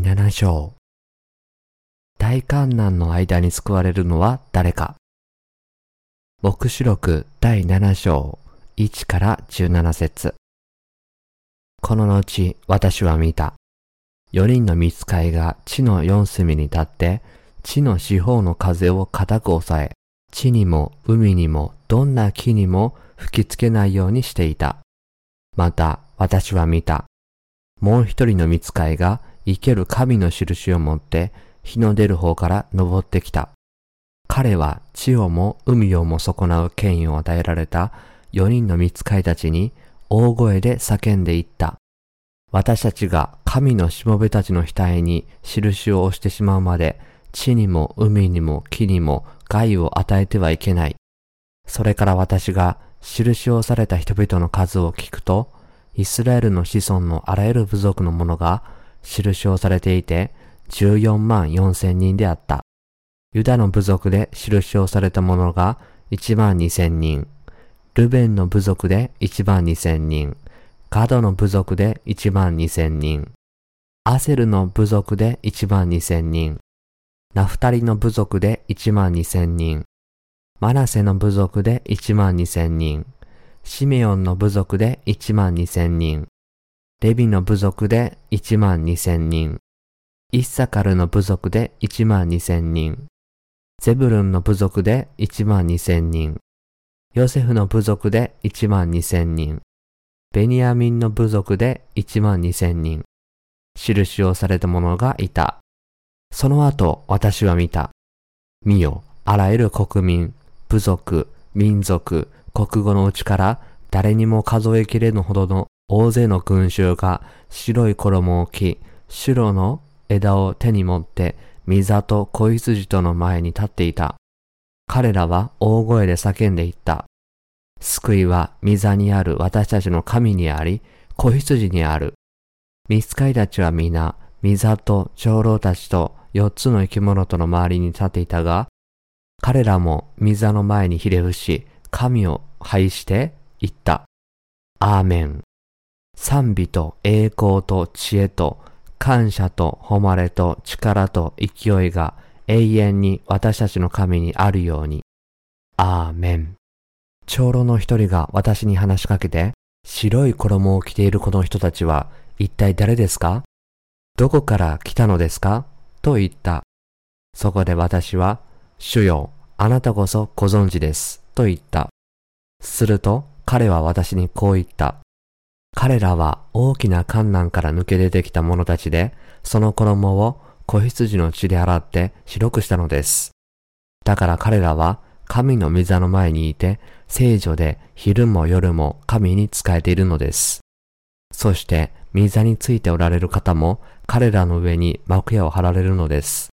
第7章大観難の間に救われるのは誰か目視録第7章1から17節この後私は見た。4人の見つかいが地の四隅に立って地の四方の風を固く抑え地にも海にもどんな木にも吹きつけないようにしていた。また私は見た。もう一人の見つかいが生ける神の印を持って日の出る方から登ってきた。彼は地をも海をも損なう権威を与えられた四人の見つかいたちに大声で叫んでいった。私たちが神のしもべたちの額に印を押してしまうまで地にも海にも木にも害を与えてはいけない。それから私が印をされた人々の数を聞くと、イスラエルの子孫のあらゆる部族の者が印をされていて、14万4千人であった。ユダの部族で印をされた者が1万2千人。ルベンの部族で1万2千人。ガドの部族で1万2千人。アセルの部族で1万2千人。ナフタリの部族で1万2千人。マナセの部族で1万2千人。シメオンの部族で1万2千人。レビの部族で1万2千人。イッサカルの部族で1万2千人。ゼブルンの部族で1万2千人。ヨセフの部族で1万2千人。ベニヤミンの部族で1万2千人。印をされた者がいた。その後私は見た。見よ、あらゆる国民、部族、民族、国語のうちから誰にも数えきれぬほどの大勢の群衆が白い衣を着、白の枝を手に持って、ミザと子羊との前に立っていた。彼らは大声で叫んでいった。救いはミザにある私たちの神にあり、子羊にある。ミスカイたちは皆、ミザと長老たちと四つの生き物との周りに立っていたが、彼らもミザの前にひれ伏し、神を拝して言った。アーメン。賛美と栄光と知恵と感謝と誉れと力と勢いが永遠に私たちの神にあるように。アーメン。長老の一人が私に話しかけて、白い衣を着ているこの人たちは一体誰ですか？どこから来たのですか？と言った。そこで私は、主よ、あなたこそご存知です。と言った。すると彼は私にこう言った。彼らは大きな観難から抜け出てきた者たちで、その衣を子羊の血で洗って白くしたのです。だから彼らは神の御座の前にいて、聖女で昼も夜も神に仕えているのです。そして、御座についておられる方も彼らの上に幕屋を張られるのです。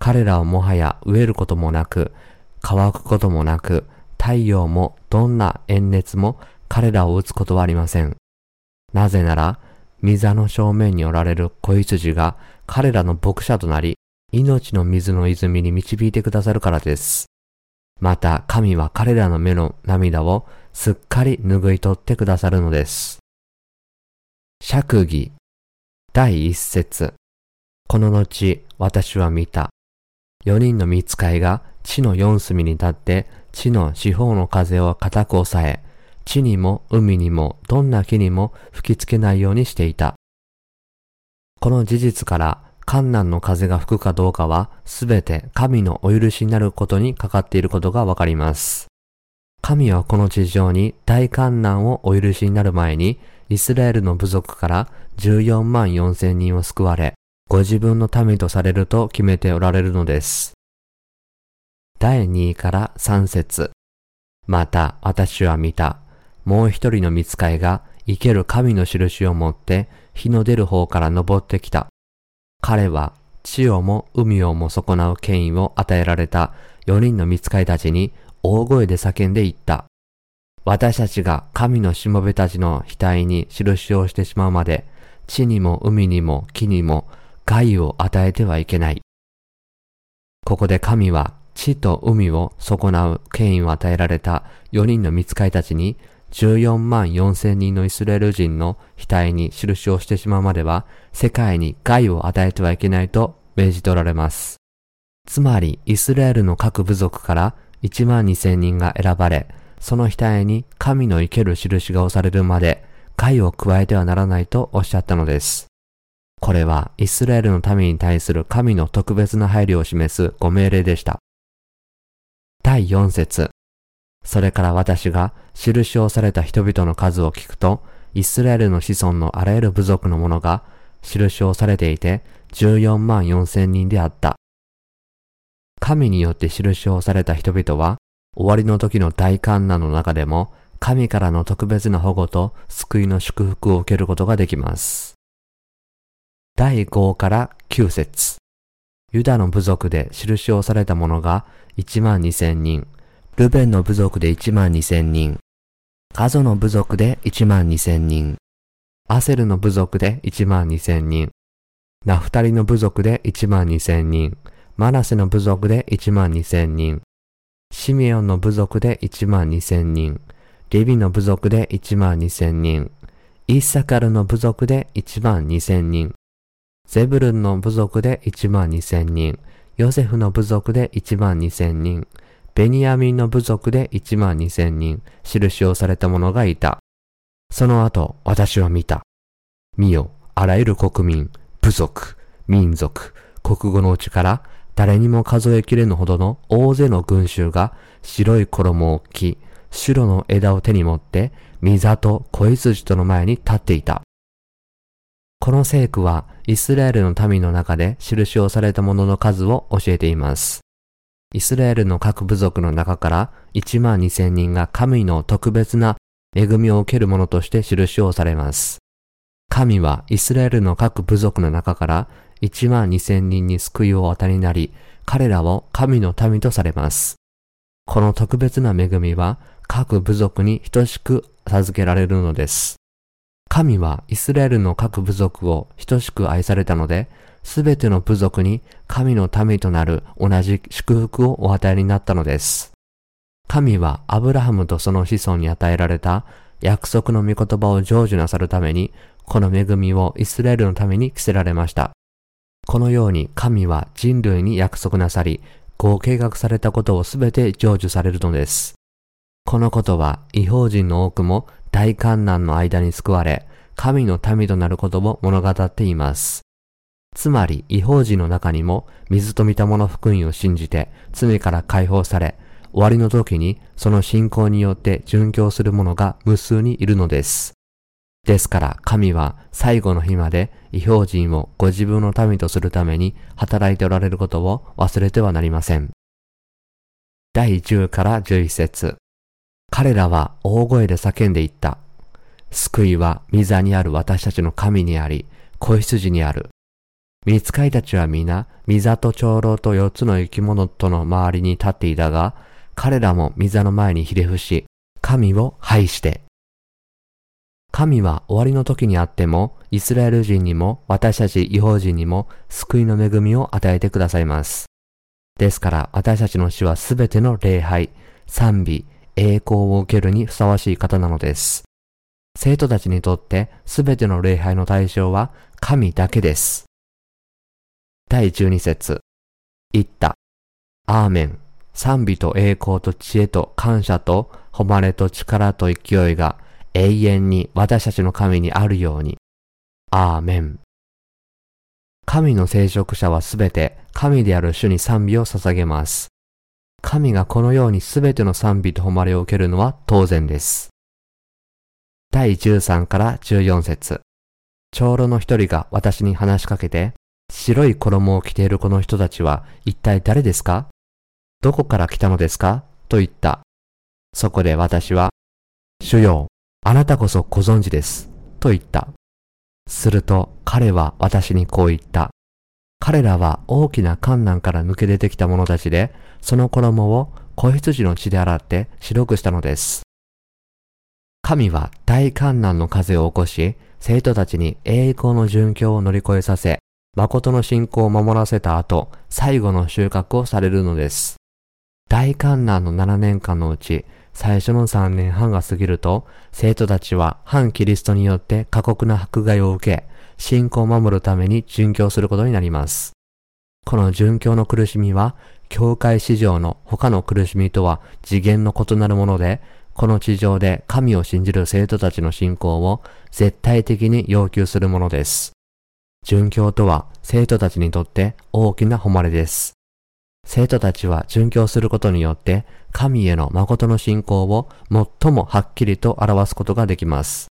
彼らをもはや飢えることもなく、乾くこともなく、太陽もどんな炎熱も彼らを打つことはありません。なぜなら、御座の正面におられる子羊が彼らの牧者となり、命の水の泉に導いてくださるからです。また神は彼らの目の涙をすっかり拭い取ってくださるのです。釈義第一節この後私は見た。四人の見つかいが地の四隅に立って地の四方の風を固く抑え、地にも海にもどんな木にも吹きつけないようにしていた。この事実から観難の風が吹くかどうかはすべて神のお許しになることにかかっていることがわかります。神はこの地上に大観難をお許しになる前にイスラエルの部族から14万4千人を救われ、ご自分の民とされると決めておられるのです。第2位から3節また私は見た。もう一人の見つかいが生ける神の印を持って日の出る方から登ってきた。彼は地をも海をも損なう権威を与えられた四人の見つかいたちに大声で叫んで言った。私たちが神のしもべたちの額に印をしてしまうまで、地にも海にも木にも害を与えてはいけない。ここで神は地と海を損なう権威を与えられた四人の見つかいたちに14万4千人のイスラエル人の額に印をしてしまうまでは、世界に害を与えてはいけないと命じておられます。つまり、イスラエルの各部族から1万2千人が選ばれ、その額に神の生ける印が押されるまで、害を加えてはならないとおっしゃったのです。これはイスラエルの民に対する神の特別な配慮を示すご命令でした。第4節それから私が印をされた人々の数を聞くと、イスラエルの子孫のあらゆる部族の者が印をされていて14万4千人であった。神によって印をされた人々は、終わりの時の大観難の中でも、神からの特別な保護と救いの祝福を受けることができます。第5から9節ユダの部族で印をされた者が1万2千人、ルベンの部族で1万2千人、カゾの部族で1万2千人、アセルの部族で1万2千人、ナフタリの部族で1万2千人、マナセの部族で1万2千人、シミオンの部族で1万2千人、リビの部族で1万2千人、イッサカルの部族で1万2千人、ゼブルンの部族で1万2千人、ヨセフの部族で1万2千人、ベニヤミンの部族で1万2千人、印をされた者がいた。その後、私は見た。見よ、あらゆる国民、部族、民族、国語のうちから、誰にも数えきれぬほどの大勢の群衆が白い衣を着、白の枝を手に持って、水と子羊との前に立っていた。この聖句は、イスラエルの民の中で印をされた者の数を教えています。イスラエルの各部族の中から1万2千人が神の特別な恵みを受ける者として印をされます。神はイスラエルの各部族の中から1万2千人に救いを与えになり、彼らを神の民とされます。この特別な恵みは各部族に等しく授けられるのです。神はイスラエルの各部族を等しく愛されたので、すべての部族に神の民となる同じ祝福をお与えになったのです。神はアブラハムとその子孫に与えられた約束の御言葉を成就なさるために、この恵みをイスラエルのために着せられました。このように神は人類に約束なさり、ご計画されたことをすべて成就されるのです。このことは、違法人の多くも大観難の間に救われ、神の民となることを物語っています。つまり、違法人の中にも、水と御霊の福音を信じて、罪から解放され、終わりの時に、その信仰によって殉教する者が無数にいるのです。ですから、神は最後の日まで、違法人をご自分の民とするために働いておられることを忘れてはなりません。第10から11節彼らは大声で叫んでいった。救いは御座にある私たちの神にあり、子羊にある。見つかいたちは皆、ミザと長老と四つの生き物との周りに立っていたが、彼らもミザの前にひれ伏し、神を拝して。神は終わりの時にあっても、イスラエル人にも私たち違法人にも救いの恵みを与えてくださいます。ですから私たちの死はすべての礼拝、賛美、栄光を受けるにふさわしい方なのです。生徒たちにとってすべての礼拝の対象は神だけです。第12節言った。アーメン。賛美と栄光と知恵と感謝と誉れと力と勢いが永遠に私たちの神にあるように。アーメン。神の聖職者はすべて神である主に賛美を捧げます。神がこのようにすべての賛美と誉れを受けるのは当然です。第13から14節長老の一人が私に話しかけて、白い衣を着ているこの人たちは一体誰ですか？どこから来たのですか？と言った。そこで私は、主よ、あなたこそご存知です。と言った。すると彼は私にこう言った。彼らは大きな観難から抜け出てきた者たちで、その衣を子羊の血で洗って白くしたのです。神は大観難の風を起こし、生徒たちに栄光の殉教を乗り越えさせ、誠の信仰を守らせた後、最後の収穫をされるのです。大観難の7年間のうち、最初の3年半が過ぎると、生徒たちは反キリストによって過酷な迫害を受け、信仰を守るために殉教することになります。この殉教の苦しみは、教会史上の他の苦しみとは次元の異なるもので、この地上で神を信じる生徒たちの信仰を絶対的に要求するものです。殉教とは生徒たちにとって大きな誉れです。生徒たちは殉教することによって神への誠の信仰を最もはっきりと表すことができます。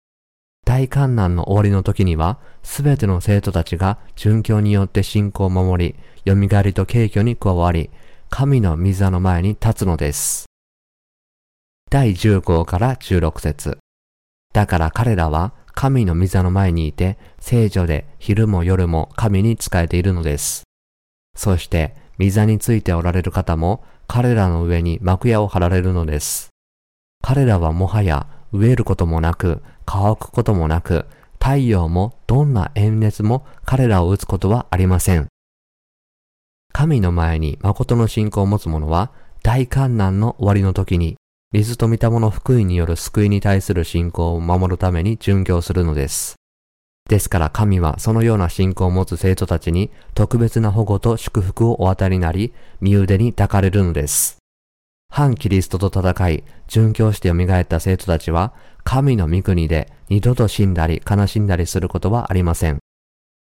大観難の終わりの時には、すべての生徒たちが殉教によって信仰を守り、蘇りと敬虚に加わり、神の御座の前に立つのです。第10号から16節だから彼らは神の御座の前にいて、聖女で昼も夜も神に仕えているのです。そして、御座についておられる方も、彼らの上に幕屋を張られるのです。彼らはもはや飢えることもなく、乾くこともなく、太陽もどんな炎熱も彼らを打つことはありません。神の前に誠の信仰を持つ者は、大観難の終わりの時に、水と御霊の福音による救いに対する信仰を守るために殉教するのです。ですから神はそのような信仰を持つ生徒たちに特別な保護と祝福をお与えになり、身腕に抱かれるのです。反キリストと戦い、殉教して蘇った生徒たちは、神の御国で二度と死んだり悲しんだりすることはありません。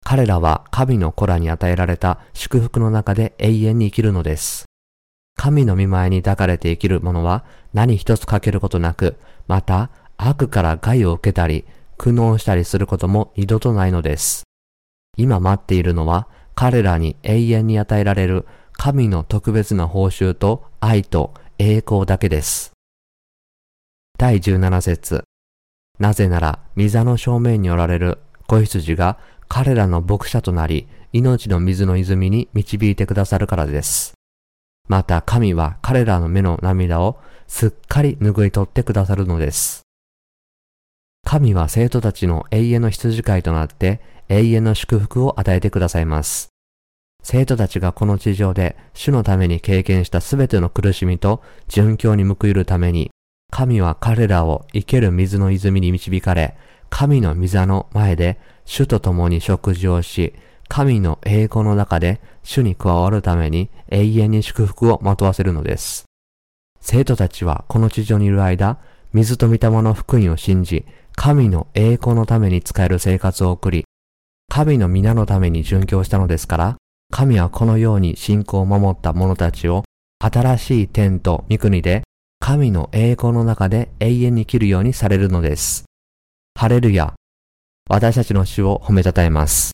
彼らは神の子らに与えられた祝福の中で永遠に生きるのです。神の見前に抱かれて生きる者は何一つ欠けることなく、また悪から害を受けたり、苦悩したりすることも二度とないのです。今待っているのは彼らに永遠に与えられる神の特別な報酬と愛と栄光だけです。第17節なぜなら、御座の正面におられる子羊が彼らの牧者となり、命の水の泉に導いてくださるからです。また神は彼らの目の涙をすっかり拭い取ってくださるのです。神は生徒たちの永遠の羊飼いとなって永遠の祝福を与えてくださいます。生徒たちがこの地上で主のために経験したすべての苦しみと殉教に報いるために、神は彼らを生ける水の泉に導かれ、神の御座の前で主と共に食事をし、神の栄光の中で主に加わるために永遠に祝福をまとわせるのです。生徒たちはこの地上にいる間、水と御霊の福音を信じ、神の栄光のために使える生活を送り、神の皆のために殉教したのですから、神はこのように信仰を守った者たちを新しい天と御国で神の栄光の中で永遠に生きるようにされるのです。ハレルヤ。私たちの主を褒めたたえます。